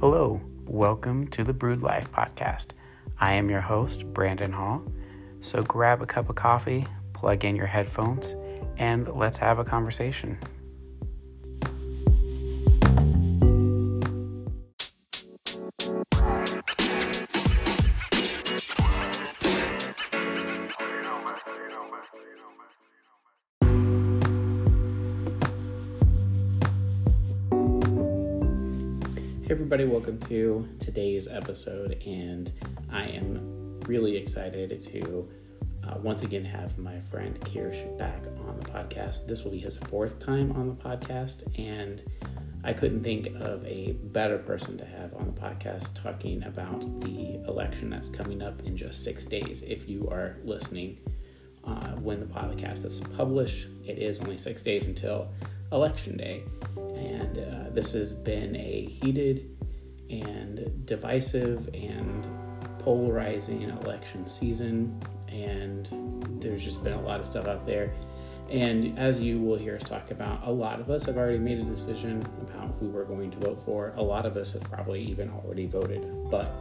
Hello, welcome to the Brewed Life podcast. I am your host, Brandon Hall. So grab a cup of coffee, plug in your headphones, and let's have a conversation. To today's episode, and I am really excited to uh, once again have my friend Keirsh back on the podcast. This will be his fourth time on the podcast, and I couldn't think of a better person to have on the podcast talking about the election that's coming up in just six days. If you are listening uh, when the podcast is published, it is only six days until election day. And uh, this has been a heated and divisive and polarizing election season. And there's just been a lot of stuff out there. And as you will hear us talk about, a lot of us have already made a decision about who we're going to vote for. A lot of us have probably even already voted. But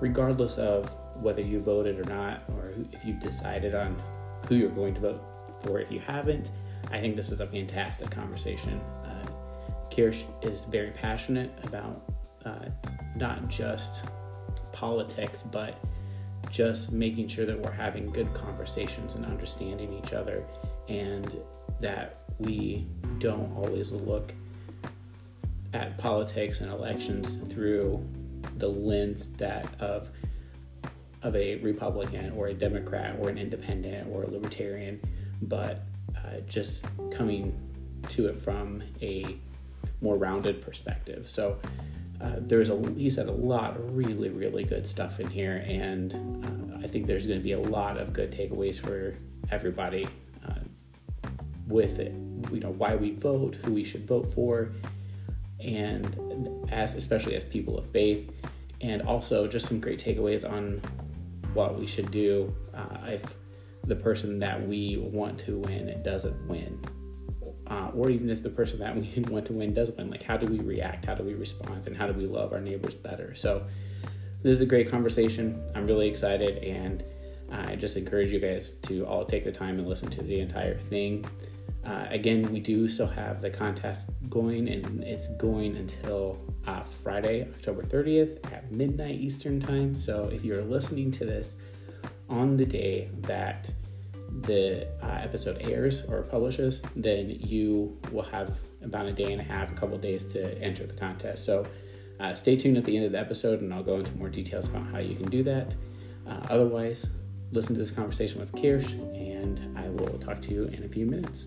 regardless of whether you voted or not, or if you've decided on who you're going to vote for, if you haven't, I think this is a fantastic conversation. Uh, Keirsh is very passionate about uh, not just politics, but just making sure that we're having good conversations and understanding each other, and that we don't always look at politics and elections through the lens that of of a Republican or a Democrat or an independent or a libertarian, but uh, just coming to it from a more rounded perspective. So uh, there's a he said a lot of really really good stuff in here, and uh, I think there's going to be a lot of good takeaways for everybody uh, with it. You know why we vote, who we should vote for, and as especially as people of faith, and also just some great takeaways on what we should do uh, if the person that we want to win doesn't win. Uh, or even if the person that we want to win does win, like how do we react? How do we respond? And how do we love our neighbors better? So, this is a great conversation. I'm really excited, and I just encourage you guys to all take the time and listen to the entire thing. Uh, again, we do still have the contest going, and it's going until uh, Friday, October 30th at midnight Eastern Time. So, if you're listening to this on the day that the uh, episode airs or publishes, then you will have about a day and a half, a couple days to enter the contest. So uh, stay tuned at the end of the episode, and I'll go into more details about how you can do that. Uh, otherwise, listen to this conversation with Keirsh, and I will talk to you in a few minutes.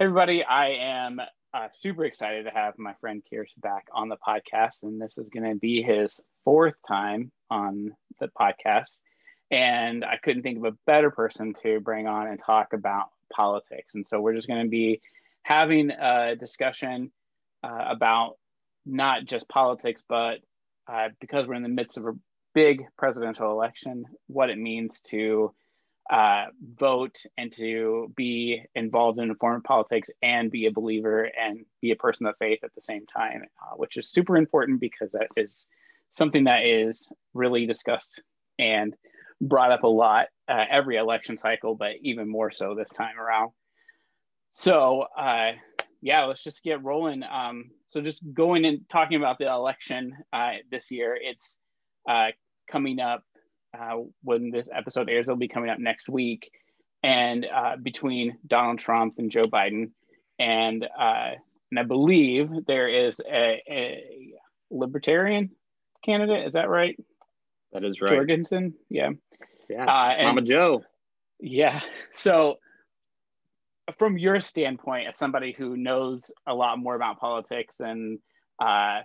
Everybody, I am uh, super excited to have my friend Keirsh back on the podcast, and this is going to be his fourth time on the podcast. And I couldn't think of a better person to bring on and talk about politics. And so we're just going to be having a discussion uh, about not just politics, but uh, because we're in the midst of a big presidential election, what it means to uh, vote and to be involved in informed politics and be a believer and be a person of faith at the same time, uh, which is super important because that is something that is really discussed and brought up a lot uh, every election cycle, but even more so this time around. So, uh, yeah, let's just get rolling. Um, so, just going and talking about the election uh, this year, it's uh, coming up uh, when this episode airs, it'll be coming up next week. And uh, between Donald Trump and Joe Biden, and uh, and I believe there is a, a, libertarian candidate. Is that right? That is right. Jorgensen. Yeah. Yeah. Uh, and, Mama Joe. Yeah. So, from your standpoint, as somebody who knows a lot more about politics and uh,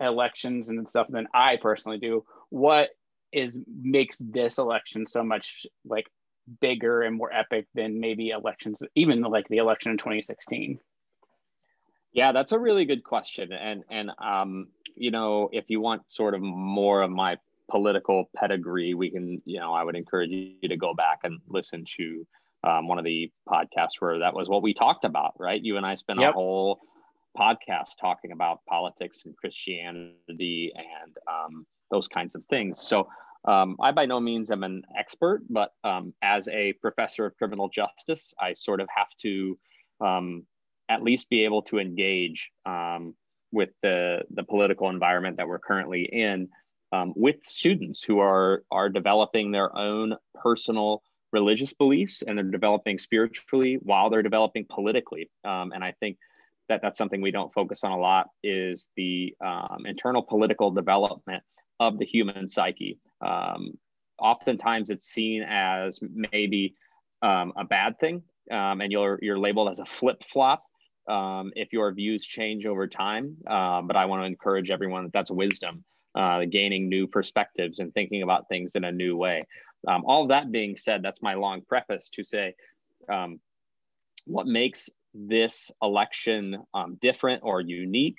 elections and stuff than I personally do. What is makes this election so much like bigger and more epic than maybe elections, even like the election in 2016? Yeah, that's a really good question. And and um, you know, if you want sort of more of my political pedigree, we can, you know, I would encourage you to go back and listen to um, one of the podcasts where that was what we talked about, right? You and I spent yep. a whole podcast talking about politics and Christianity and um, those kinds of things. So um, I by no means am an expert, but um, as a professor of criminal justice, I sort of have to um, at least be able to engage um, with the, the political environment that we're currently in um, with students who are, are developing their own personal religious beliefs and they're developing spiritually while they're developing politically. Um, and I think that that's something we don't focus on a lot is the internal political development of the human psyche. Um, oftentimes, it's seen as maybe um, a bad thing, um, and you're you're labeled as a flip flop um, if your views change over time. Um, but I want to encourage everyone that that's wisdom, uh, gaining new perspectives and thinking about things in a new way. Um, all that being said, that's my long preface to say what makes this election different or unique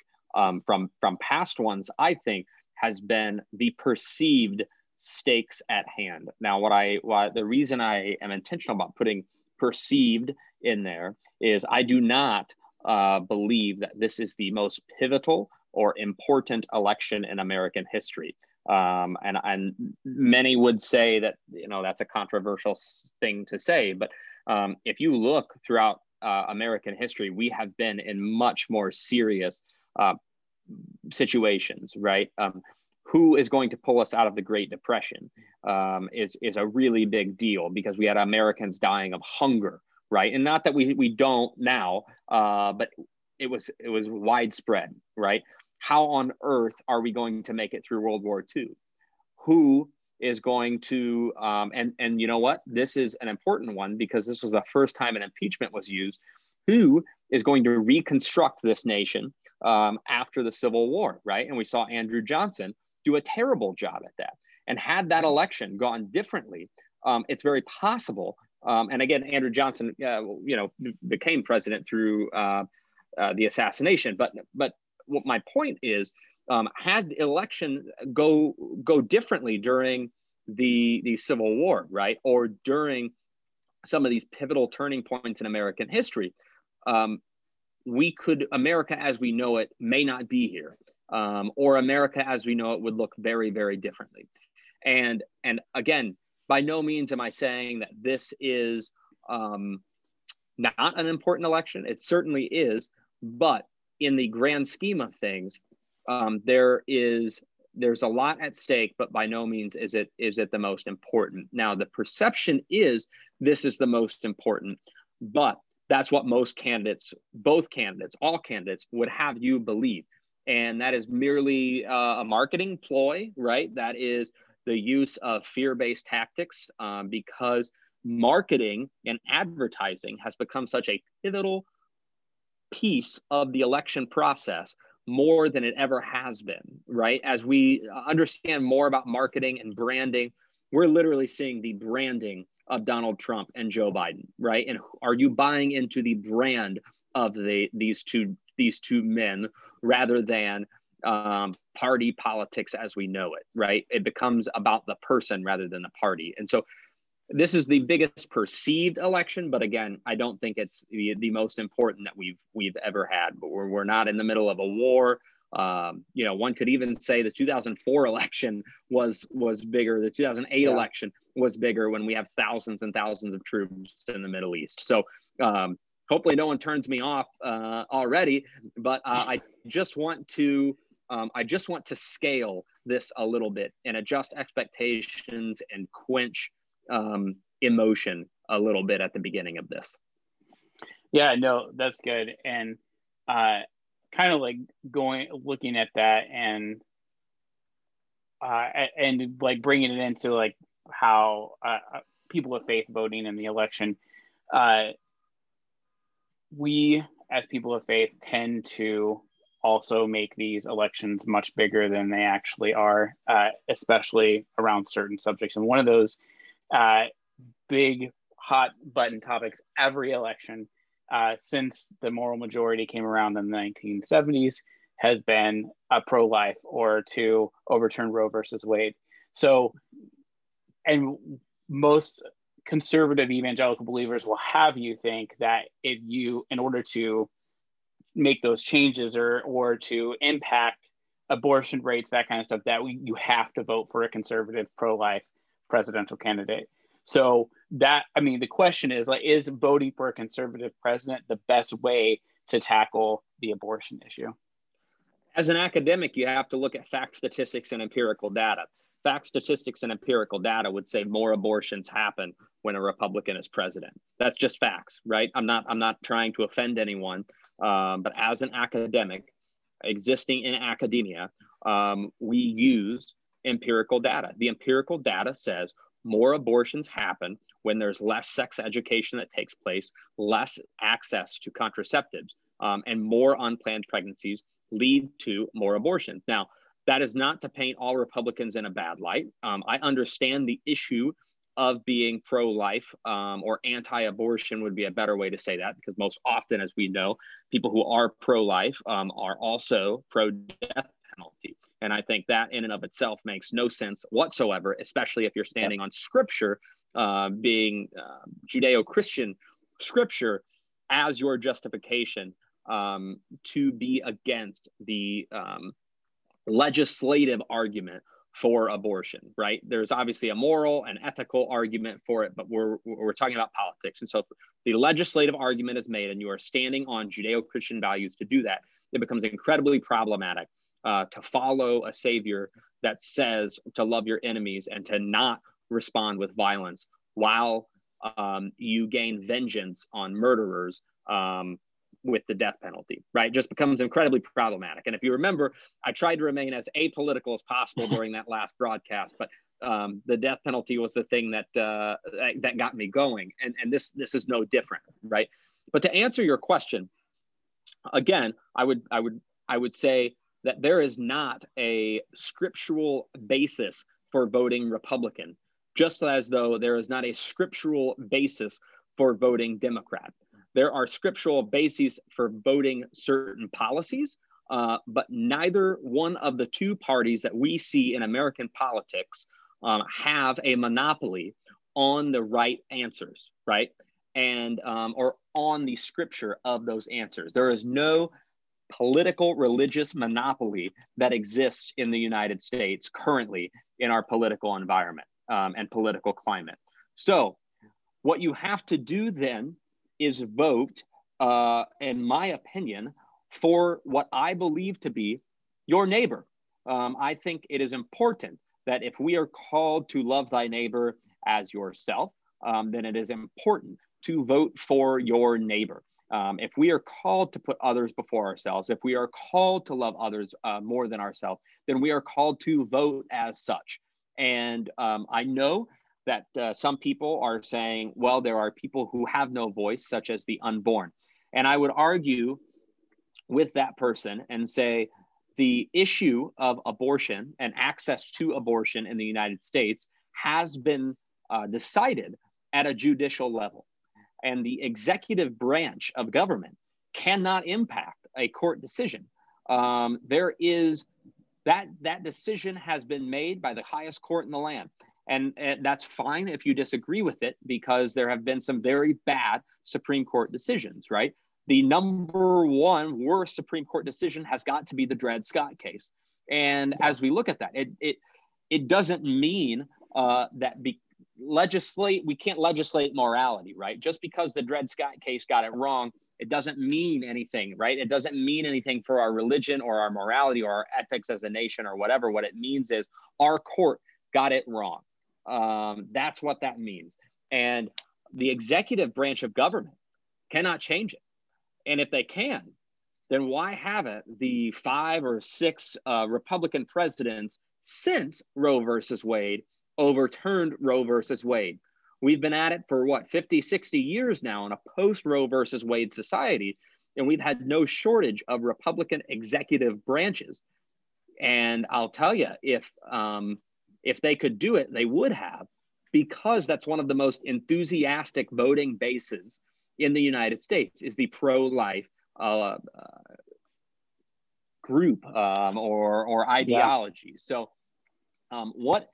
from from past ones. I think has been the perceived stakes at hand. Now, what I what the reason I am intentional about putting perceived in there is I do not uh, believe that this is the most pivotal or important election in American history. Um, and and many would say that you know that's a controversial thing to say, but um, if you look throughout uh, American history, we have been in much more serious uh, situations, right? Um, who is going to pull us out of the Great Depression um, is is a really big deal because we had Americans dying of hunger, right? And not that we we don't now, uh, but it was it was widespread, right? How on earth are we going to make it through World War II? Who is going to um, and and you know what? This is an important one because this was the first time an impeachment was used. Who is going to reconstruct this nation um, after the Civil War, right? And we saw Andrew Johnson do a terrible job at that. And had that election gone differently, um, it's very possible. Um, and again, Andrew Johnson, uh, you know, became president through uh, uh, the assassination. But but what my point is, um, had the election go go differently during the the Civil War, right, or during some of these pivotal turning points in American history, um, we could America as we know it may not be here, um, or America as we know it would look very very differently. And and again, by no means am I saying that this is um, not an important election. It certainly is, but in the grand scheme of things, um, there is there's a lot at stake, but by no means is it is it the most important. Now the perception is this is the most important, but that's what most candidates, both candidates, all candidates would have you believe. And that is merely uh, a marketing ploy, right? That is the use of fear based tactics um, because marketing and advertising has become such a pivotal piece of the election process more than it ever has been, right? As we understand more about marketing and branding, we're literally seeing the branding of Donald Trump and Joe Biden, right? And are you buying into the brand of the these two these two men rather than um, party politics as we know it, right? It becomes about the person rather than the party, and so this is the biggest perceived election. But again, I don't think it's the, the most important that we've we've ever had. But we're we're not in the middle of a war. Um, you know, one could even say the 2004 election was was bigger. The 2008 yeah. election was bigger when we have thousands and thousands of troops in the Middle East. So um, hopefully, no one turns me off uh, already. But uh, I just want to um, I just want to scale this a little bit and adjust expectations and quench um, emotion a little bit at the beginning of this. Yeah, no, that's good. And uh, kind of like going looking at that and uh, and like bringing it into like how uh, uh, people of faith voting in the election uh, we as people of faith tend to also make these elections much bigger than they actually are, uh, especially around certain subjects. And one of those uh, big hot button topics every election uh, since the moral majority came around in the 1970s has been a pro-life or to overturn Roe versus Wade. So, and most conservative evangelical believers will have you think that if you, in order to make those changes or or to impact abortion rates, that kind of stuff, that we, you have to vote for a conservative pro-life presidential candidate. So that I mean, the question is like, is voting for a conservative president the best way to tackle the abortion issue? As an academic, you have to look at fact statistics and empirical data. Fact statistics and empirical data would say more abortions happen when a Republican is president. That's just facts, right? I'm not I'm not trying to offend anyone, um, but as an academic, existing in academia, um, we use empirical data. The empirical data says more abortions happen when there's less sex education that takes place, less access to contraceptives, um, and more unplanned pregnancies lead to more abortions. Now, that is not to paint all Republicans in a bad light. Um, I understand the issue of being pro life um, or anti abortion would be a better way to say that because most often, as we know, people who are pro life um, are also pro death penalty. And I think that in and of itself makes no sense whatsoever, especially if you're standing on scripture, uh, being uh, Judeo Christian scripture as your justification um, to be against the um, legislative argument for abortion, right? There's obviously a moral and ethical argument for it, but we're we're talking about politics. And so the legislative argument is made and you are standing on Judeo-Christian values to do that, it becomes incredibly problematic uh, to follow a savior that says to love your enemies and to not respond with violence while um, you gain vengeance on murderers um, with the death penalty, right? Just becomes incredibly problematic. And if you remember, I tried to remain as apolitical as possible during that last broadcast, but um, the death penalty was the thing that uh, that got me going, and and this this is no different, right? But to answer your question, again, I would I would I would say that there is not a scriptural basis for voting Republican, just as though there is not a scriptural basis for voting Democrat there are scriptural bases for voting certain policies, uh, but neither one of the two parties that we see in American politics um, have a monopoly on the right answers, right? And um, or on the scripture of those answers. There is no political religious monopoly that exists in the United States currently in our political environment um, and political climate. So, what you have to do then is vote, uh, in my opinion, for what I believe to be your neighbor. Um, I think it is important that if we are called to love thy neighbor as yourself, um, then it is important to vote for your neighbor. Um, if we are called to put others before ourselves, if we are called to love others uh, more than ourselves, then we are called to vote as such. And um, I know that uh, some people are saying, well, there are people who have no voice, such as the unborn. And I would argue with that person and say the issue of abortion and access to abortion in the United States has been uh, decided at a judicial level. And the executive branch of government cannot impact a court decision. Um, there is that that decision has been made by the highest court in the land and, and, that's fine if you disagree with it because there have been some very bad Supreme Court decisions, right? The number one worst Supreme Court decision has got to be the Dred Scott case. And yeah. as we look at that, it, it, it doesn't mean uh, that be, legislate, we can't legislate morality, right? Just because the Dred Scott case got it wrong, it doesn't mean anything, right? It doesn't mean anything for our religion or our morality or our ethics as a nation or whatever. What it means is our court got it wrong. Um, that's what that means. And the executive branch of government cannot change it. And if they can, then why haven't the five or six uh, Republican presidents since Roe versus Wade overturned Roe versus Wade? We've been at it for what, 50, 60 years now in a post Roe versus Wade society. and we've had no shortage of Republican executive branches. And I'll tell you, if um, if they could do it, they would have, because that's one of the most enthusiastic voting bases in the United States is the pro-life uh, uh, group um, or or ideology. Yeah. So, um, what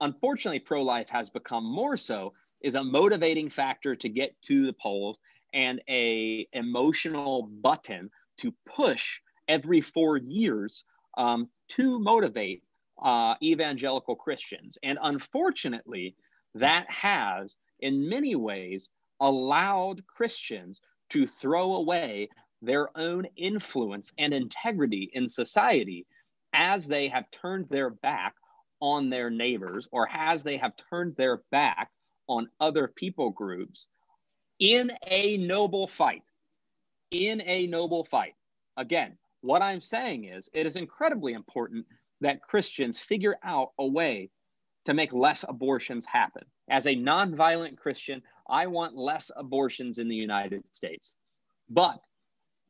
unfortunately pro-life has become more so is a motivating factor to get to the polls and a emotional button to push every four years um, to motivate uh, evangelical Christians. And unfortunately, that has, in many ways, allowed Christians to throw away their own influence and integrity in society as they have turned their back on their neighbors or as they have turned their back on other people groups in a noble fight. In a noble fight. Again, what I'm saying is it is incredibly important that Christians figure out a way to make less abortions happen. As a nonviolent Christian, I want less abortions in the United States. But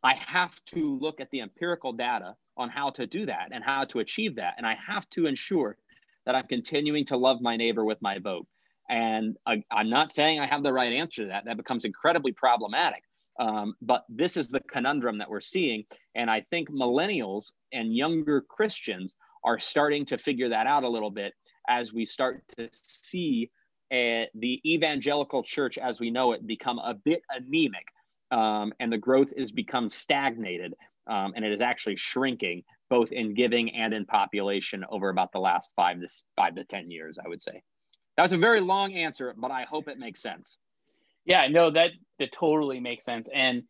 I have to look at the empirical data on how to do that and how to achieve that. And I have to ensure that I'm continuing to love my neighbor with my vote. And I, am not saying I have the right answer to that. That becomes incredibly problematic. Um, but this is the conundrum that we're seeing. And I think millennials and younger Christians are starting to figure that out a little bit as we start to see uh, the evangelical church as we know it become a bit anemic um, and the growth has become stagnated um, and it is actually shrinking both in giving and in population over about the last five to five to ten years i would say that was a very long answer, but I hope it makes sense. Yeah, no, that that totally makes sense. And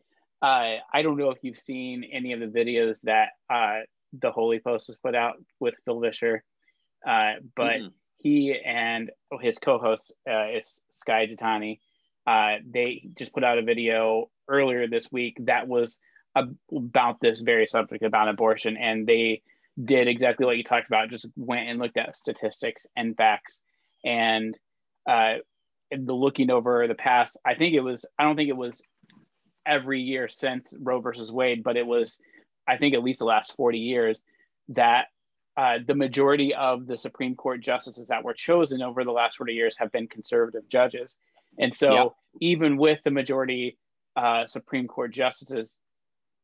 uh, I don't know if you've seen any of the videos that uh, the Holy Post has put out with Phil Vischer, uh, but mm-hmm. he and his co-host uh, is Skye Jethani. Uh, they just put out a video earlier this week that was about this very subject about abortion, and they did exactly what you talked about. Just went and looked at statistics and facts and uh, the looking over the past, I think it was, I don't think it was every year since Roe versus Wade, but it was, I think at least the last 40 years that uh, the majority of the Supreme Court justices that were chosen over the last 40 years have been conservative judges. And so, yeah. even with the majority uh, Supreme Court justices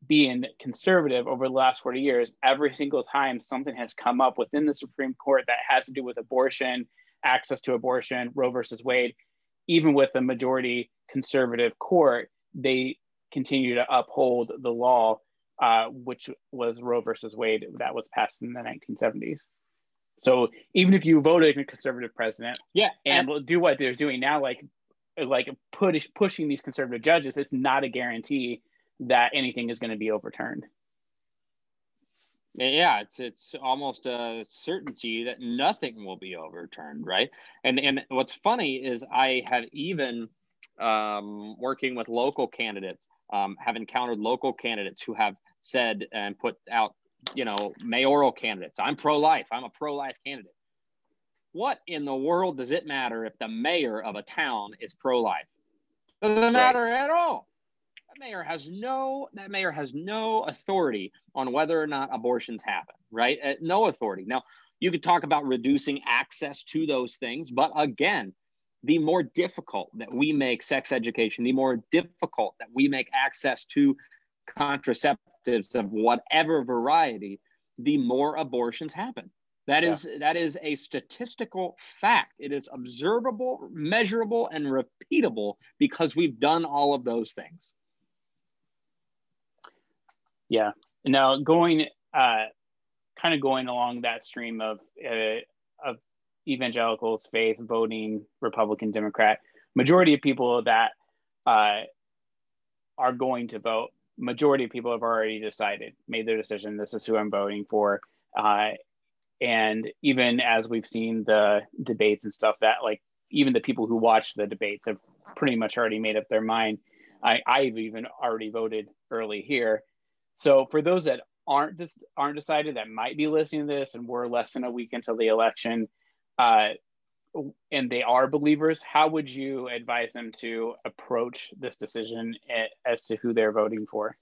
being conservative over the last 40 years, every single time something has come up within the Supreme Court that has to do with abortion, access to abortion, Roe versus Wade, even with a majority conservative court, they continue to uphold the law, uh, which was Roe versus Wade that was passed in the 1970s. So even if you voted a conservative president, yeah, and, and do what they're doing now, like like push pushing these conservative judges, it's not a guarantee that anything is going to be overturned. Yeah, it's it's almost a certainty that nothing will be overturned, right? And and what's funny is I have even um, working with local candidates um, have encountered local candidates who have said and put out, you know, mayoral candidates. I'm pro-life. I'm a pro-life candidate. What in the world does it matter if the mayor of a town is pro-life? Doesn't matter right. at all mayor has no that mayor has no authority on whether or not abortions happen right? Uh, no authority. Now you could talk about reducing access to those things but again the more difficult that we make sex education the more difficult that we make access to contraceptives of whatever variety the more abortions happen. That is yeah. that is a statistical fact. It is observable measurable and repeatable because we've done all of those things yeah. Now going, uh, kind of going along that stream of uh, of evangelicals, faith, voting Republican, Democrat, majority of people that uh, are going to vote, majority of people have already decided, made their decision. This is who I'm voting for. Uh, and even as we've seen the debates and stuff, that like even the people who watch the debates have pretty much already made up their mind. I, I've even already voted early here so for those that aren't just aren't decided that might be listening to this and we're less than a week until the election, uh, and they are believers, how would you advise them to approach this decision as to who they're voting for?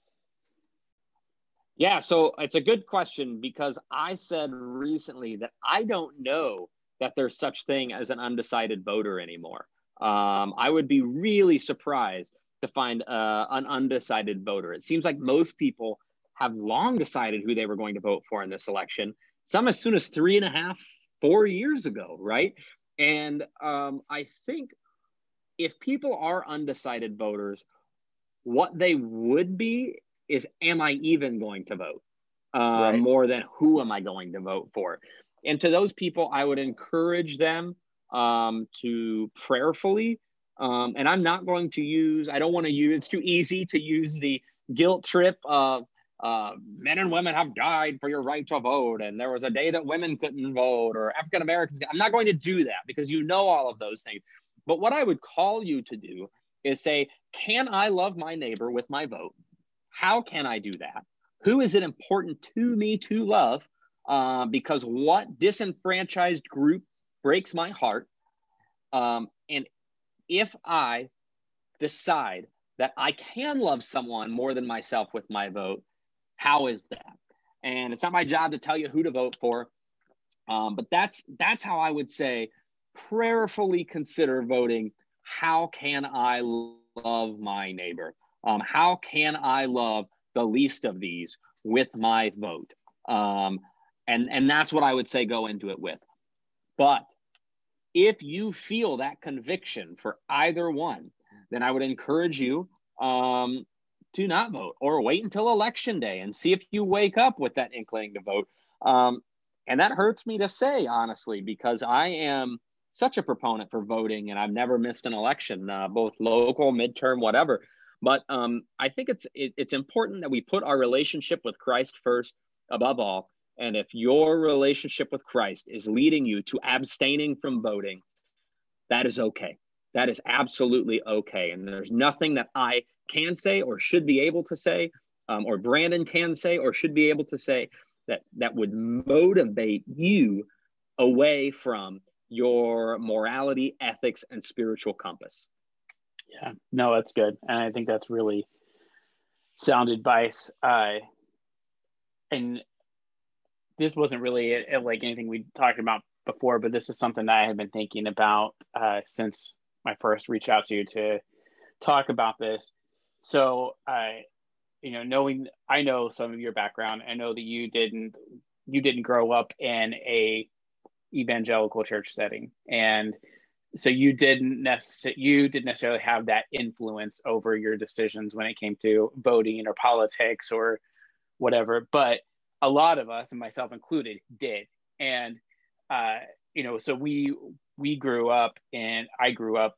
Yeah, so it's a good question because I said recently that I don't know that there's such thing as an undecided voter anymore. Um, I would be really surprised to find uh, an undecided voter. It seems like most people have long decided who they were going to vote for in this election. Some as soon as three and a half, four years ago, right? And um, I think if people are undecided voters, what they would be is am I even going to vote? Uh, right. More than who am I going to vote for? And to those people, I would encourage them um, to prayerfully. Um, and I'm not going to use, I don't want to use, it's too easy to use the guilt trip of uh, men and women have died for your right to vote. And there was a day that women couldn't vote or African Americans. I'm not going to do that because you know all of those things. But what I would call you to do is say, can I love my neighbor with my vote? How can I do that? Who is it important to me to love? Uh, because what disenfranchised group breaks my heart? Um, and if I decide that I can love someone more than myself with my vote, how is that? And it's not my job to tell you who to vote for, um, but that's that's how I would say prayerfully consider voting. How can I love my neighbor? Um, how can I love the least of these with my vote? Um, and, and that's what I would say go into it with. But if you feel that conviction for either one, then I would encourage you um, to not vote or wait until election day and see if you wake up with that inkling to vote. Um, and that hurts me to say, honestly, because I am such a proponent for voting and I've never missed an election, uh, both local, midterm, whatever. But um, I think it's it, it's important that we put our relationship with Christ first above all. And if your relationship with Christ is leading you to abstaining from voting, that is okay. That is absolutely okay. And there's nothing that I can say or should be able to say, um, or Brandon can say or should be able to say that that would motivate you away from your morality, ethics, and spiritual compass. Yeah, no, that's good, and I think that's really sound advice. Uh, and this wasn't really a, a, like anything we talked about before, but this is something that I have been thinking about uh, since my first reach out to you to talk about this. So, I, you know, knowing I know some of your background, I know that you didn't you didn't grow up in a evangelical church setting, and so you didn't necessarily you didn't necessarily have that influence over your decisions when it came to voting or politics or whatever but a lot of us and myself included did. And uh, you know so we we grew up and i grew up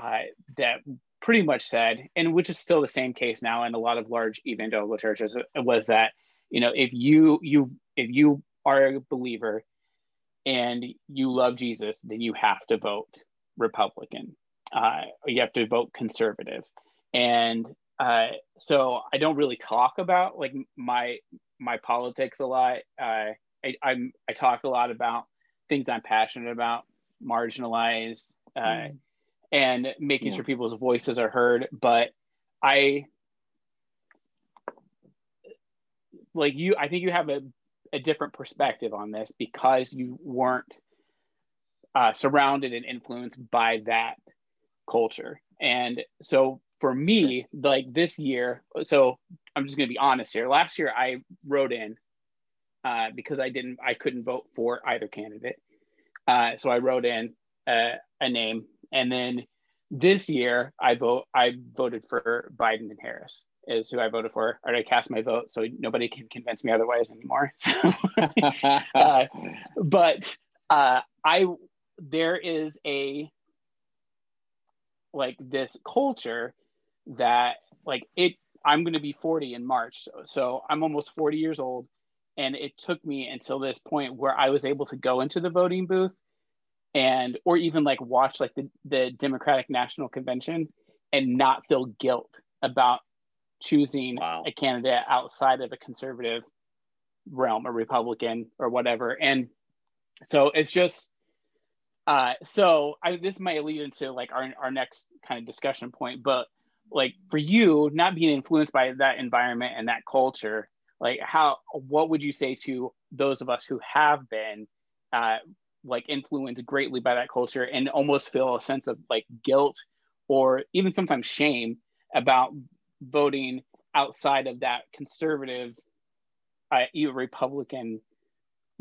uh, that pretty much said and which is still the same case now in a lot of large evangelical churches was that you know if you you if you are a believer and you love Jesus, then you have to vote Republican. Uh, you have to vote conservative. And uh, so I don't really talk about like my my politics a lot. Uh, I, I'm I talk a lot about things I'm passionate about, marginalized, mm. and making yeah. sure people's voices are heard. But I like you. I think you have a a different perspective on this because you weren't uh, surrounded and influenced by that culture. And so for me, like this year, so I'm just going to be honest here. Last year, I wrote in uh, because I didn't, I couldn't vote for either candidate. Uh, so I wrote in uh, a name, and then this year I vote, I voted for Biden and Harris is who I voted for. Or I cast my vote, so nobody can convince me otherwise anymore. So, uh, but uh, I there is a like this culture that like it. I'm going to be 40 in March, so, so I'm almost 40 years old, and it took me until this point where I was able to go into the voting booth and or even like watch like the, the democratic national convention and not feel guilt about choosing wow. a candidate outside of a conservative realm, a Republican or whatever. And so it's just uh so I this might lead into like our our next kind of discussion point, but like for you not being influenced by that environment and that culture, like how what would you say to those of us who have been uh, like influenced greatly by that culture and almost feel a sense of like guilt or even sometimes shame about voting outside of that conservative uh, republican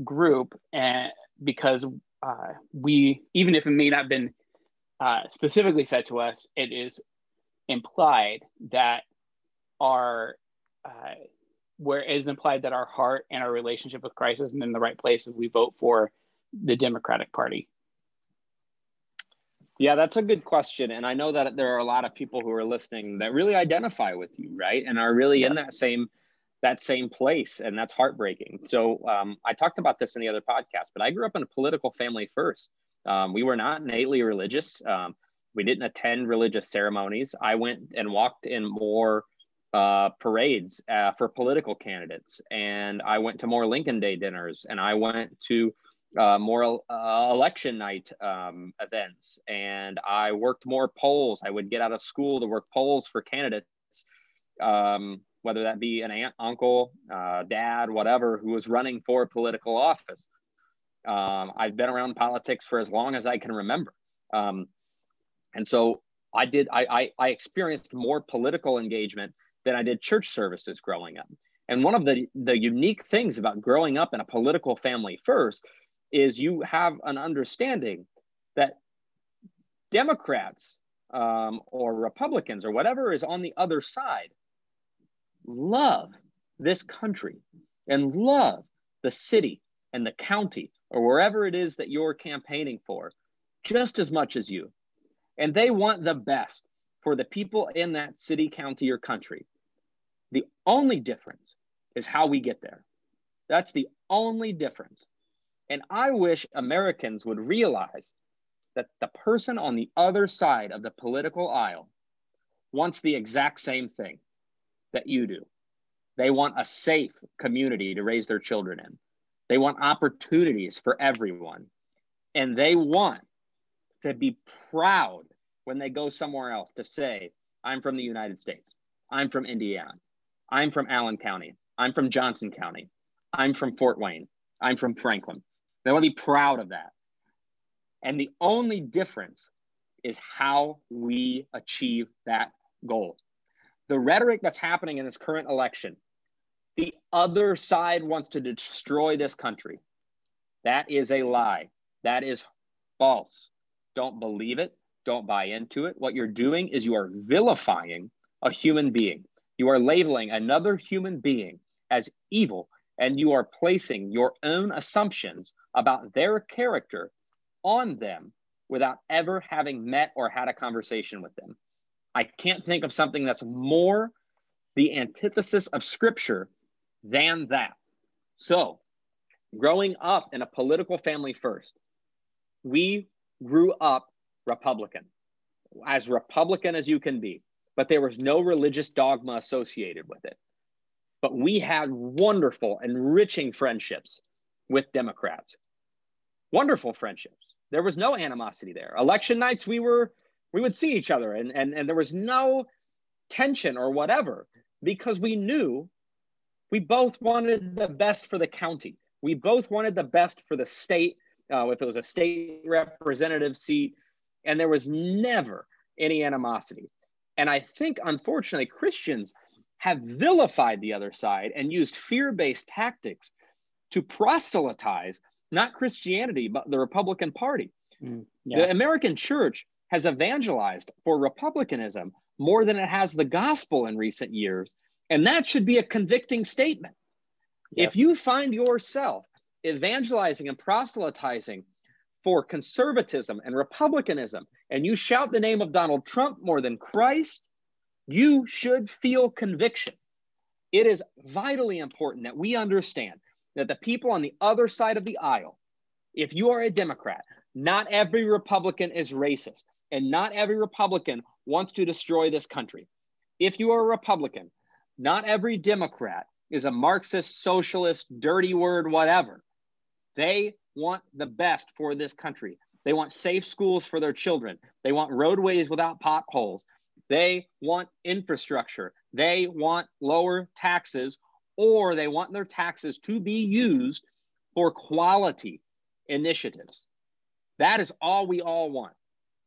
group and because uh, we even if it may not have been uh, specifically said to us it is implied that our uh, where it is implied that our heart and our relationship with Christ isn't in the right place if we vote for the Democratic Party? Yeah, that's a good question. And I know that there are a lot of people who are listening that really identify with you, right? And are really yeah. in that same that same place and that's heartbreaking so um, i talked about this in the other podcast but i grew up in a political family first um, we were not innately religious um, we didn't attend religious ceremonies i went and walked in more uh, parades uh, for political candidates, and I went to more Lincoln Day dinners, and I went to uh, more uh, election night um, events, and I worked more polls. I would get out of school to work polls for candidates, um, whether that be an aunt, uncle, uh, dad, whatever, who was running for political office. Um, I've been around politics for as long as I can remember. Um, and so I did, I, I, I experienced more political engagement than I did church services growing up. And one of the, the unique things about growing up in a political family first is you have an understanding that Democrats um, or Republicans or whatever is on the other side love this country and love the city and the county or wherever it is that you're campaigning for just as much as you. And they want the best for the people in that city, county, or country. The only difference is how we get there. That's the only difference. And I wish Americans would realize that the person on the other side of the political aisle wants the exact same thing that you do. They want a safe community to raise their children in. They want opportunities for everyone. And they want to be proud when they go somewhere else to say, I'm from the United States. I'm from Indiana. I'm from Allen County. I'm from Johnson County. I'm from Fort Wayne. I'm from Franklin. They want to be proud of that. And the only difference is how we achieve that goal. The rhetoric that's happening in this current election, the other side wants to destroy this country. That is a lie. That is false. Don't believe it. Don't buy into it. What you're doing is you are vilifying a human being. You are labeling another human being as evil, and you are placing your own assumptions about their character on them without ever having met or had a conversation with them. I can't think of something that's more the antithesis of scripture than that. So, growing up in a political family first, we grew up Republican, as Republican as you can be but there was no religious dogma associated with it. But we had wonderful, enriching friendships with Democrats. Wonderful friendships. There was no animosity there. Election nights, we were we would see each other, and and, and there was no tension or whatever because we knew we both wanted the best for the county. We both wanted the best for the state, uh, if it was a state representative seat, and there was never any animosity. And I think, unfortunately, Christians have vilified the other side and used fear based tactics to proselytize not Christianity, but the Republican Party. Mm, yeah. The American church has evangelized for Republicanism more than it has the gospel in recent years. And that should be a convicting statement. Yes. If you find yourself evangelizing and proselytizing for conservatism and republicanism and you shout the name of Donald Trump more than Christ, you should feel conviction. It is vitally important that we understand that the people on the other side of the aisle, if you are a Democrat, not every Republican is racist, and not every Republican wants to destroy this country. If you are a Republican, not every Democrat is a Marxist, socialist, dirty word, whatever. They want the best for this country. They want safe schools for their children. They want roadways without potholes. They want infrastructure. They want lower taxes or they want their taxes to be used for quality initiatives. That is all we all want,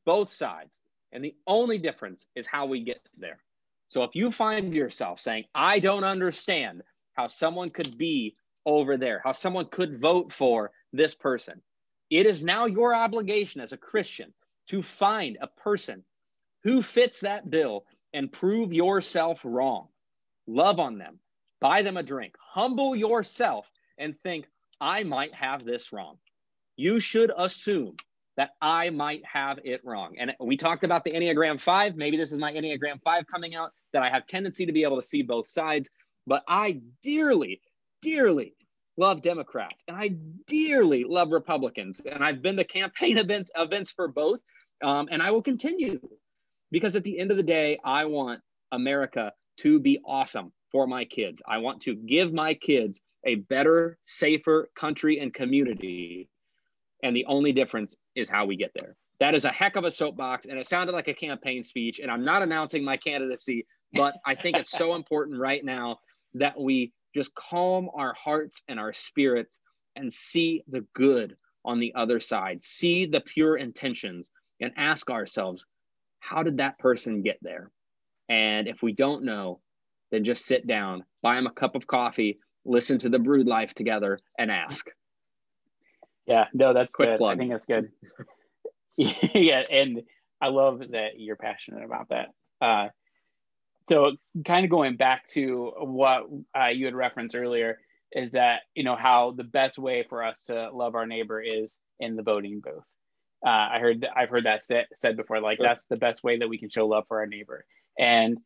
both sides. And the only difference is how we get there. So if you find yourself saying, I don't understand how someone could be over there, how someone could vote for this person, it is now your obligation as a Christian to find a person who fits that bill and prove yourself wrong. Love on them, buy them a drink, humble yourself, and think, I might have this wrong. You should assume that I might have it wrong. And we talked about the Enneagram 5. Maybe this is my Enneagram 5 coming out, that I have tendency to be able to see both sides. But I dearly, dearly love Democrats and I dearly love Republicans. And I've been the campaign events events for both. Um, and I will continue because at the end of the day, I want America to be awesome for my kids. I want to give my kids a better, safer country and community. And the only difference is how we get there. That is a heck of a soapbox. And it sounded like a campaign speech. And I'm not announcing my candidacy, but I think it's so important right now that we just calm our hearts and our spirits and see the good on the other side, see the pure intentions, and ask ourselves, how did that person get there? And if we don't know, then just sit down, buy them a cup of coffee, listen to the Brewed Life together, and ask. Yeah, no, that's Quick good. Plug. I think that's good. yeah, and I love that you're passionate about that. Uh, so, kind of going back to what uh, you had referenced earlier, is that you know how the best way for us to love our neighbor is in the voting booth. Uh, I heard I've heard that said, said before. Like sure. that's the best way that we can show love for our neighbor. And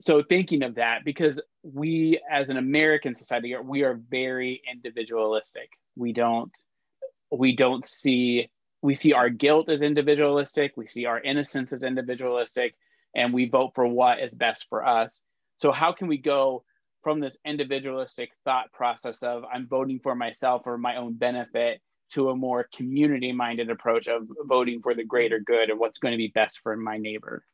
so thinking of that, because we as an American society, we are very individualistic. We don't we don't see we see our guilt as individualistic. We see our innocence as individualistic, and we vote for what is best for us. So how can we go from this individualistic thought process of I'm voting for myself or my own benefit to a more community minded approach of voting for the greater good and what's going to be best for my neighbor.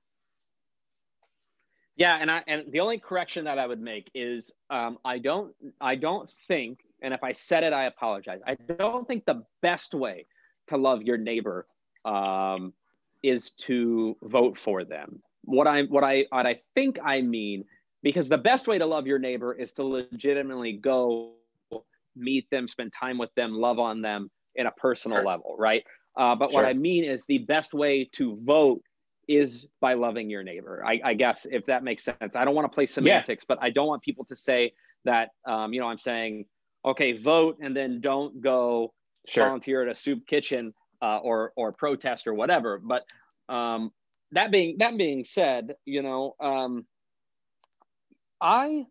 Yeah, and I and the only correction that I would make is um, I don't I don't think, and if I said it, I apologize. I don't think the best way to love your neighbor um, is to vote for them. What I what I what I think I mean because the best way to love your neighbor is to legitimately go meet them, spend time with them, love on them, in a personal sure. level, right? Uh, but sure. what I mean is the best way to vote is by loving your neighbor. I, I guess if that makes sense. I don't want to play semantics, yeah. but I don't want people to say that. Um, you know, I'm saying, okay, vote and then don't go sure. volunteer at a soup kitchen uh, or or protest or whatever. But um, that being that being said, you know, um, I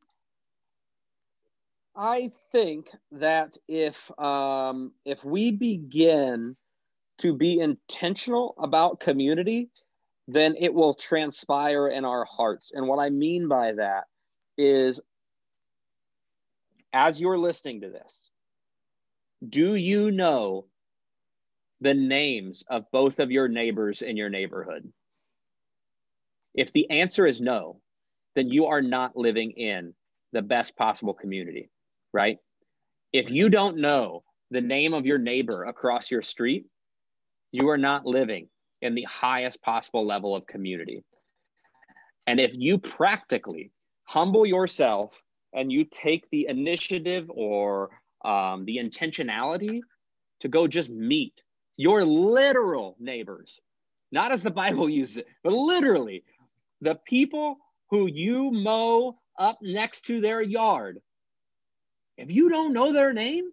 I think that if um, if we begin to be intentional about community, then it will transpire in our hearts. And what I mean by that is, as you're listening to this, do you know the names of both of your neighbors in your neighborhood? If the answer is no, then you are not living in the best possible community right? If you don't know the name of your neighbor across your street, you are not living in the highest possible level of community. And if you practically humble yourself and you take the initiative or um, the intentionality to go just meet your literal neighbors, not as the Bible uses it, but literally the people who you mow up next to their yard if you don't know their name,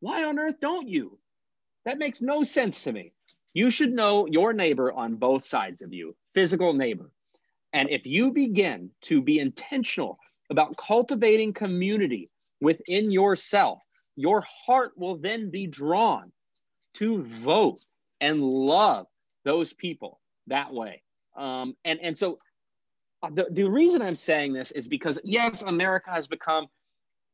why on earth don't you? That makes no sense to me. You should know your neighbor on both sides of you, physical neighbor. And if you begin to be intentional about cultivating community within yourself, your heart will then be drawn to vote and love those people that way. Um, and, and so the, the reason I'm saying this is because, yes, America has become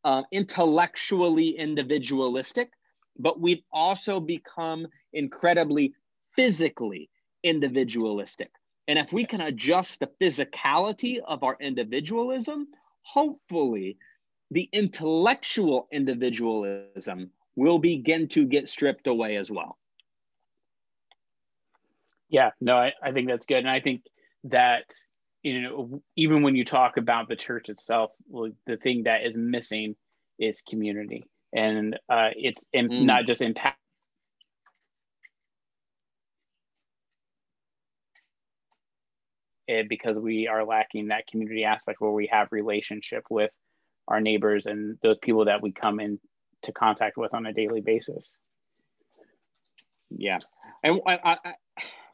uh, intellectually individualistic, but we've also become incredibly physically individualistic. And if we can adjust the physicality of our individualism, hopefully the intellectual individualism will begin to get stripped away as well. Yeah, no, I, I think that's good. And I think that, you know, even when you talk about the church itself, the thing that is missing is community. And uh, it's in, mm. not just impact. It because we are lacking that community aspect where we have relationship with our neighbors and those people that we come into contact with on a daily basis. Yeah, and I, I,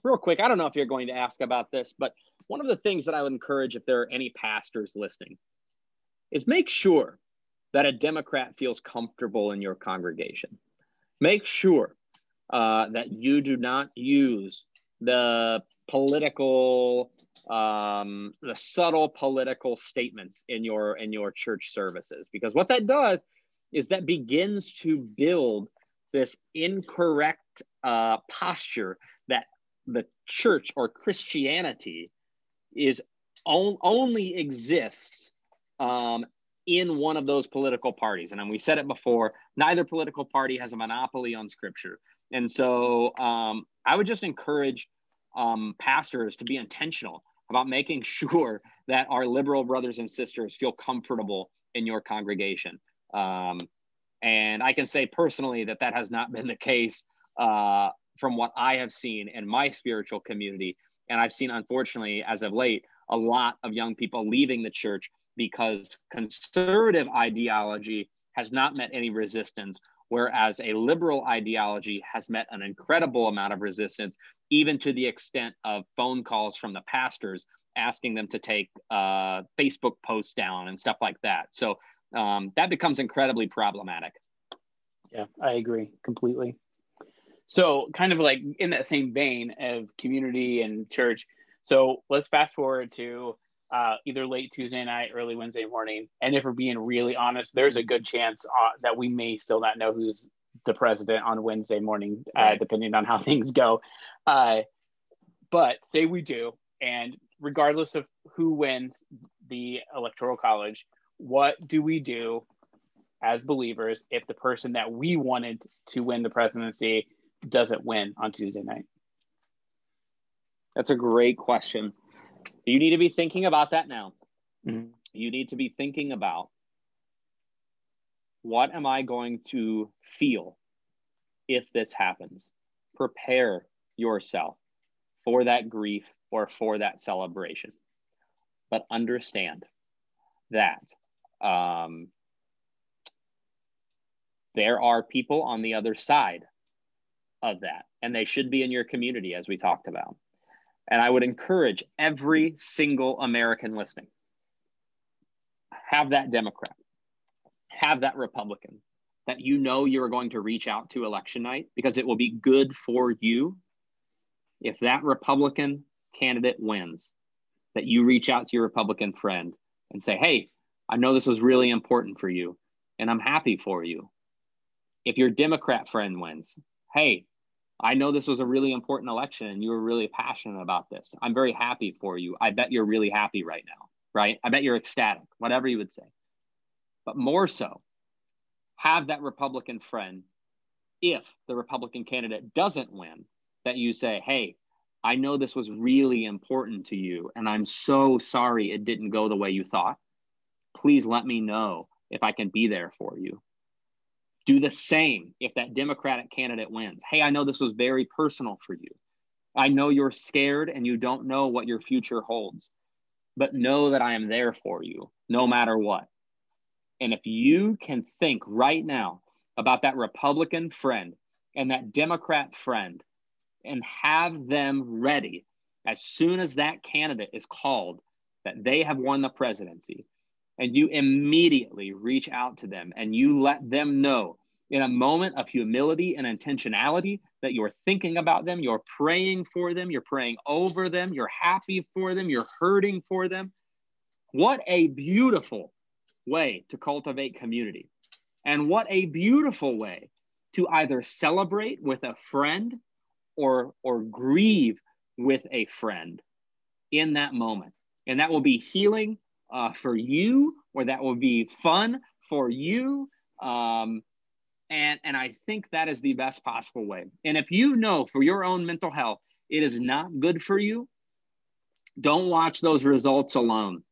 real quick, I don't know if you're going to ask about this, but one of the things that I would encourage if there are any pastors listening is make sure that a Democrat feels comfortable in your congregation. Make sure uh, that you do not use the political, um, the subtle political statements in your in your church services, because what that does is that begins to build this incorrect uh, posture that the church or Christianity is on, only exists um, in one of those political parties. And we said it before, neither political party has a monopoly on scripture. And so um, I would just encourage um, pastors to be intentional about making sure that our liberal brothers and sisters feel comfortable in your congregation. Um, and I can say personally that that has not been the case uh, from what I have seen in my spiritual community. And I've seen, unfortunately, as of late, a lot of young people leaving the church because conservative ideology has not met any resistance, whereas a liberal ideology has met an incredible amount of resistance, even to the extent of phone calls from the pastors asking them to take uh, Facebook posts down and stuff like that. So um, that becomes incredibly problematic. Yeah, I agree completely. So, kind of like in that same vein of community and church. So, let's fast forward to uh, either late Tuesday night, early Wednesday morning. And if we're being really honest, there's a good chance uh, that we may still not know who's the president on Wednesday morning, uh, depending on how things go. Uh, but say we do, and regardless of who wins the electoral college, what do we do as believers if the person that we wanted to win the presidency doesn't win on Tuesday night? That's a great question. You need to be thinking about that now. Mm-hmm. You need to be thinking about what am I going to feel if this happens? Prepare yourself for that grief or for that celebration. But understand that um, there are people on the other side of that, and they should be in your community, as we talked about. And I would encourage every single American listening have that Democrat, have that Republican that you know you're going to reach out to election night because it will be good for you if that Republican candidate wins, that you reach out to your Republican friend and say, Hey, I know this was really important for you, and I'm happy for you. If your Democrat friend wins, Hey, I know this was a really important election and you were really passionate about this. I'm very happy for you. I bet you're really happy right now, right? I bet you're ecstatic, whatever you would say. But more so, have that Republican friend, if the Republican candidate doesn't win, that you say, hey, I know this was really important to you, and I'm so sorry it didn't go the way you thought. Please let me know if I can be there for you. Do the same if that Democratic candidate wins. Hey, I know this was very personal for you. I know you're scared and you don't know what your future holds, but know that I am there for you no matter what. And if you can think right now about that Republican friend and that Democrat friend and have them ready as soon as that candidate is called that they have won the presidency, and you immediately reach out to them and you let them know in a moment of humility and intentionality that you're thinking about them, you're praying for them, you're praying over them, you're happy for them, you're hurting for them. What a beautiful way to cultivate community. And what a beautiful way to either celebrate with a friend or, or grieve with a friend in that moment. And that will be healing uh, for you, or that will be fun for you. Um, and, and I think that is the best possible way. And if you know for your own mental health, it is not good for you, don't watch those results alone.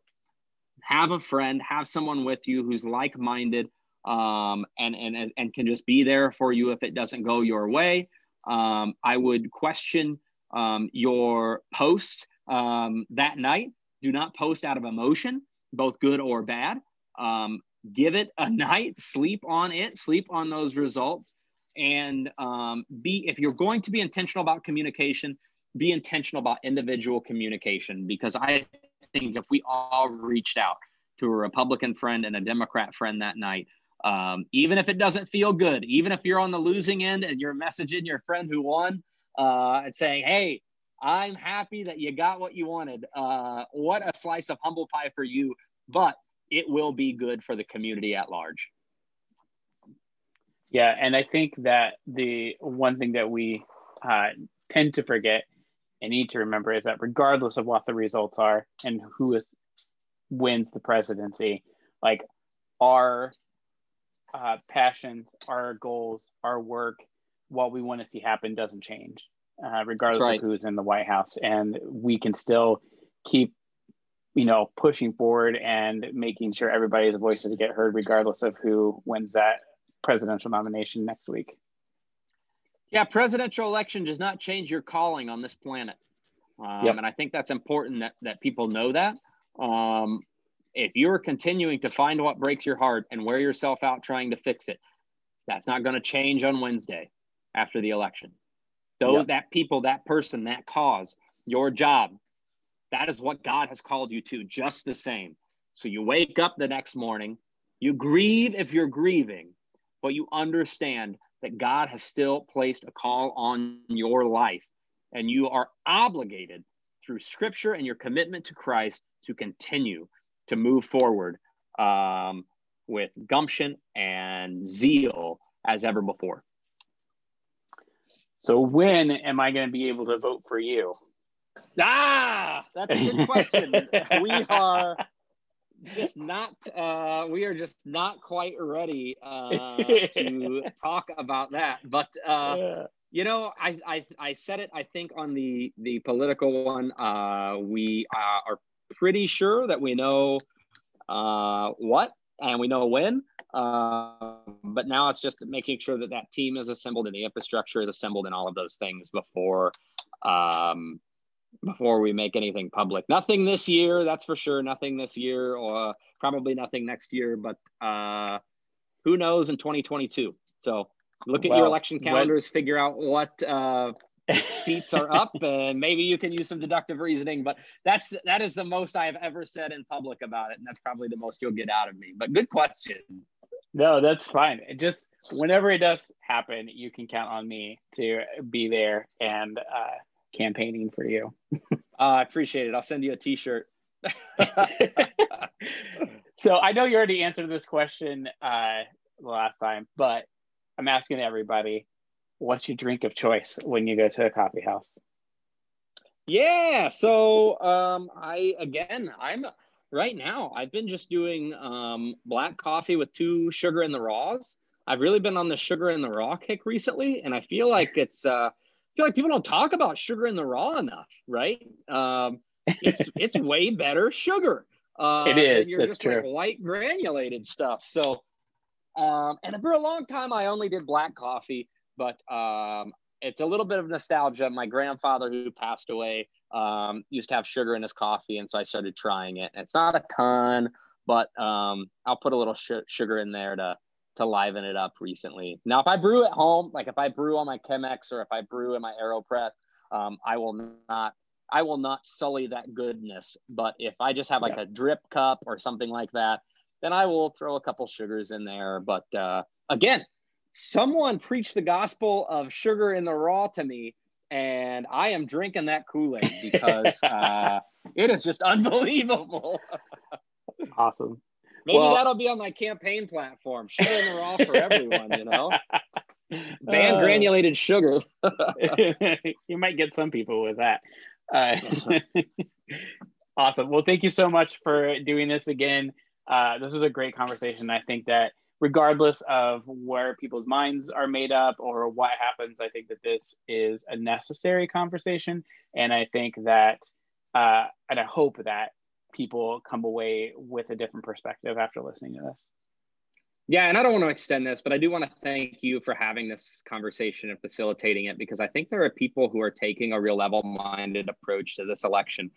Have a friend, have someone with you who's like minded um, and, and, and can just be there for you if it doesn't go your way. Um, I would question um, your post um, that night. Do not post out of emotion, both good or bad. Um, give it a night, sleep on it, sleep on those results, and um, be if you're going to be intentional about communication, be intentional about individual communication because I think if we all reached out to a Republican friend and a Democrat friend that night, um, even if it doesn't feel good, even if you're on the losing end and you're messaging your friend who won uh, and saying, Hey, I'm happy that you got what you wanted. Uh, what a slice of humble pie for you, but it will be good for the community at large. Yeah, and I think that the one thing that we uh, tend to forget and need to remember is that regardless of what the results are and who is wins the presidency, like our uh, passions, our goals, our work, what we want to see happen doesn't change, uh, regardless right. of who's in the White House, and we can still keep, you know, pushing forward and making sure everybody's voices get heard, regardless of who wins that presidential nomination next week. Yeah, presidential election does not change your calling on this planet. Um, yep. And I think that's important that, that people know that. Um, if you're continuing to find what breaks your heart and wear yourself out trying to fix it, that's not going to change on Wednesday after the election. Those yep. that people, that person, that cause, your job, that is what God has called you to, just the same. So you wake up the next morning, you grieve if you're grieving, but you understand that God has still placed a call on your life. And you are obligated through scripture and your commitment to Christ to continue to move forward um, with gumption and zeal as ever before. So, when am I going to be able to vote for you? Ah, that's a good question. we are just not uh, we are just not quite ready uh, to talk about that. But uh, yeah. you know, I, I I said it. I think on the the political one, uh, we uh, are pretty sure that we know uh, what and we know when. Uh, but now it's just making sure that that team is assembled and the infrastructure is assembled and all of those things before um, before we make anything public. Nothing this year, that's for sure. Nothing this year, or probably nothing next year. But uh, who knows in 2022? So look at well, your election calendars, when... figure out what uh, seats are up, and maybe you can use some deductive reasoning. But that's that is the most I have ever said in public about it, and that's probably the most you'll get out of me. But good question. No, that's fine. It just whenever it does happen, you can count on me to be there and uh, campaigning for you. uh, I appreciate it. I'll send you a T-shirt. so I know you already answered this question uh, the last time, but I'm asking everybody, what's your drink of choice when you go to a coffee house? Yeah. So um, I again, I'm right now. I've been just doing um, black coffee with two sugar in the raws. I've really been on the sugar in the raw kick recently, and I feel like it's uh, feel like people don't talk about sugar in the raw enough, right? Um, it's it's way better sugar. Uh, it is. You're That's just true. Like white granulated stuff. So, um, and for a long time, I only did black coffee, but um, it's a little bit of nostalgia. My grandfather, who passed away, um, used to have sugar in his coffee, and so I started trying it. And it's not a ton, but um, I'll put a little sh- sugar in there to to liven it up recently. Now, if I brew at home, like if I brew on my Chemex or if I brew in my AeroPress, um, I will not I will not sully that goodness. But if I just have like yeah. a drip cup or something like that, then I will throw a couple sugars in there. But uh, again, someone preached the gospel of sugar in the raw to me, and I am drinking that Kool Aid because uh, it is just unbelievable. awesome. Maybe well, that'll be on my campaign platform. Sugar in the raw for everyone, you know. Ban uh, granulated sugar. you might get some people with that. Uh, awesome. Well, thank you so much for doing this again. Uh, uh, this is a great conversation. I think that regardless of where people's minds are made up or what happens, I think that this is a necessary conversation. And I think that, uh, and I hope that people come away with a different perspective after listening to this. Yeah, and I don't want to extend this, but I do want to thank you for having this conversation and facilitating it because I think there are people who are taking a real level minded approach to this election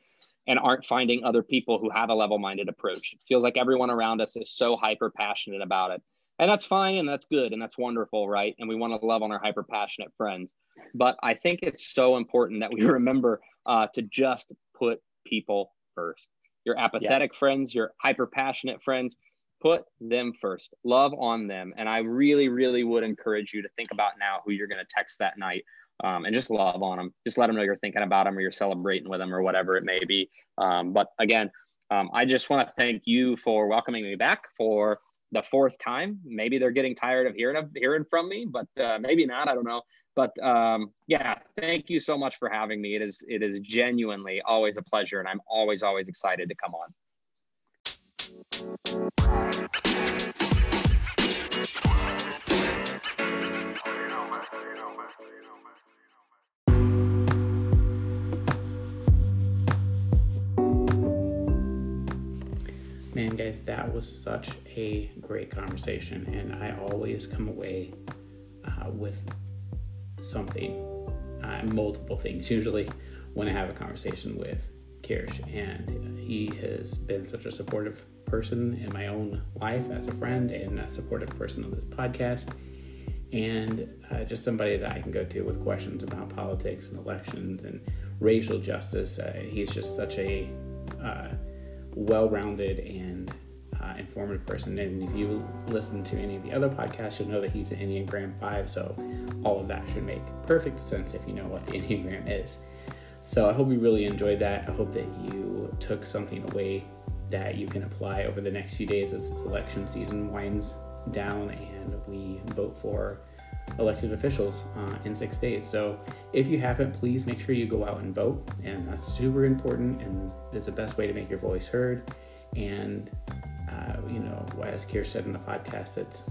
and aren't finding other people who have a level minded approach. It feels like everyone around us is so hyper passionate about it. And that's fine and that's good and that's wonderful, right? And we want to love on our hyper passionate friends. But I think it's so important that we remember uh, to just put people first. Your apathetic yeah. friends, your hyper passionate friends, put them first. Love on them. And I really, really would encourage you to think about now who you're going to text that night um, and just love on them. Just let them know you're thinking about them or you're celebrating with them or whatever it may be. Um, but again, um, I just want to thank you for welcoming me back for the fourth time. Maybe they're getting tired of hearing of hearing from me, but uh, maybe not. I don't know. But um, yeah, thank you so much for having me. It is it is genuinely always a pleasure, and I'm always always excited to come on. Man, guys, that was such a great conversation, and I always come away uh, with something, uh, multiple things. Usually, when I have a conversation with Keirsh, and he has been such a supportive person in my own life as a friend and a supportive person on this podcast, and uh, just somebody that I can go to with questions about politics and elections and racial justice. Uh, he's just such a uh, well-rounded and uh, informative person. And if you listen to any of the other podcasts, you'll know that he's an Enneagram 5. So all of that should make perfect sense if you know what the Enneagram is. So I hope you really enjoyed that. I hope that you took something away that you can apply over the next few days as election season winds down and we vote for elected officials uh, in six days. So if you haven't, please make sure you go out and vote. And that's super important and it's the best way to make your voice heard. And, uh, you know, as Kier said in the podcast, it's,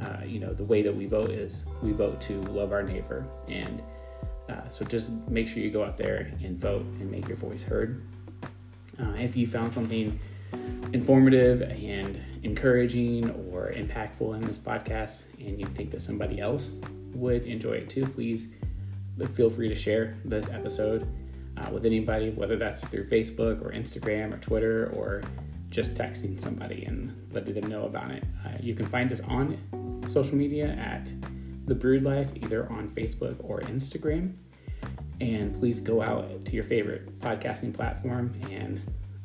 uh, you know, the way that we vote is we vote to love our neighbor. And uh, so just make sure you go out there and vote and make your voice heard. Uh, if you found something informative and encouraging or impactful in this podcast and you think that somebody else would enjoy it too, please feel free to share this episode uh, with anybody, whether that's through Facebook or Instagram or Twitter or just texting somebody and letting them know about it. Uh, you can find us on social media at The Brewed Life, either on Facebook or Instagram. And please go out to your favorite podcasting platform and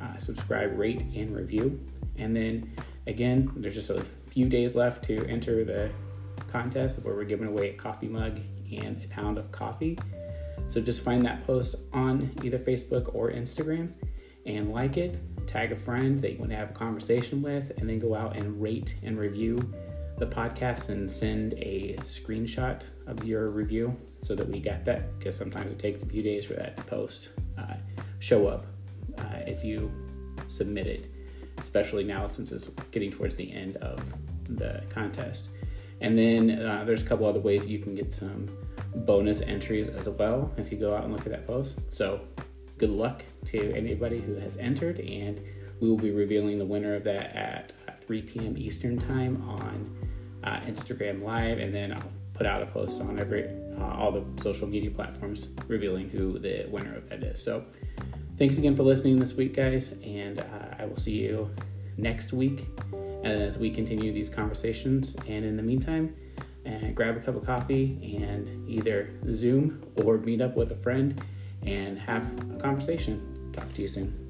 uh, subscribe, rate, and review. And then again, there's just a few days left to enter the contest where we're giving away a coffee mug and a pound of coffee. So just find that post on either Facebook or Instagram and like it, tag a friend that you want to have a conversation with, and then go out and rate and review the podcast and send a screenshot of your review so that we get that because sometimes it takes a few days for that to post uh, show up uh, if you submit it, especially now since it's getting towards the end of the contest. And then uh, there's a couple other ways you can get some bonus entries as well if you go out and look at that post. So good luck to anybody who has entered, and we will be revealing the winner of that at 3 p.m. Eastern Time on uh, Instagram Live, and then I'll put out a post on every uh, all the social media platforms revealing who the winner of that is. So Thanks again for listening this week, guys, and uh, I will see you next week as we continue these conversations. And in the meantime, uh, grab a cup of coffee and either Zoom or meet up with a friend and have a conversation. Talk to you soon.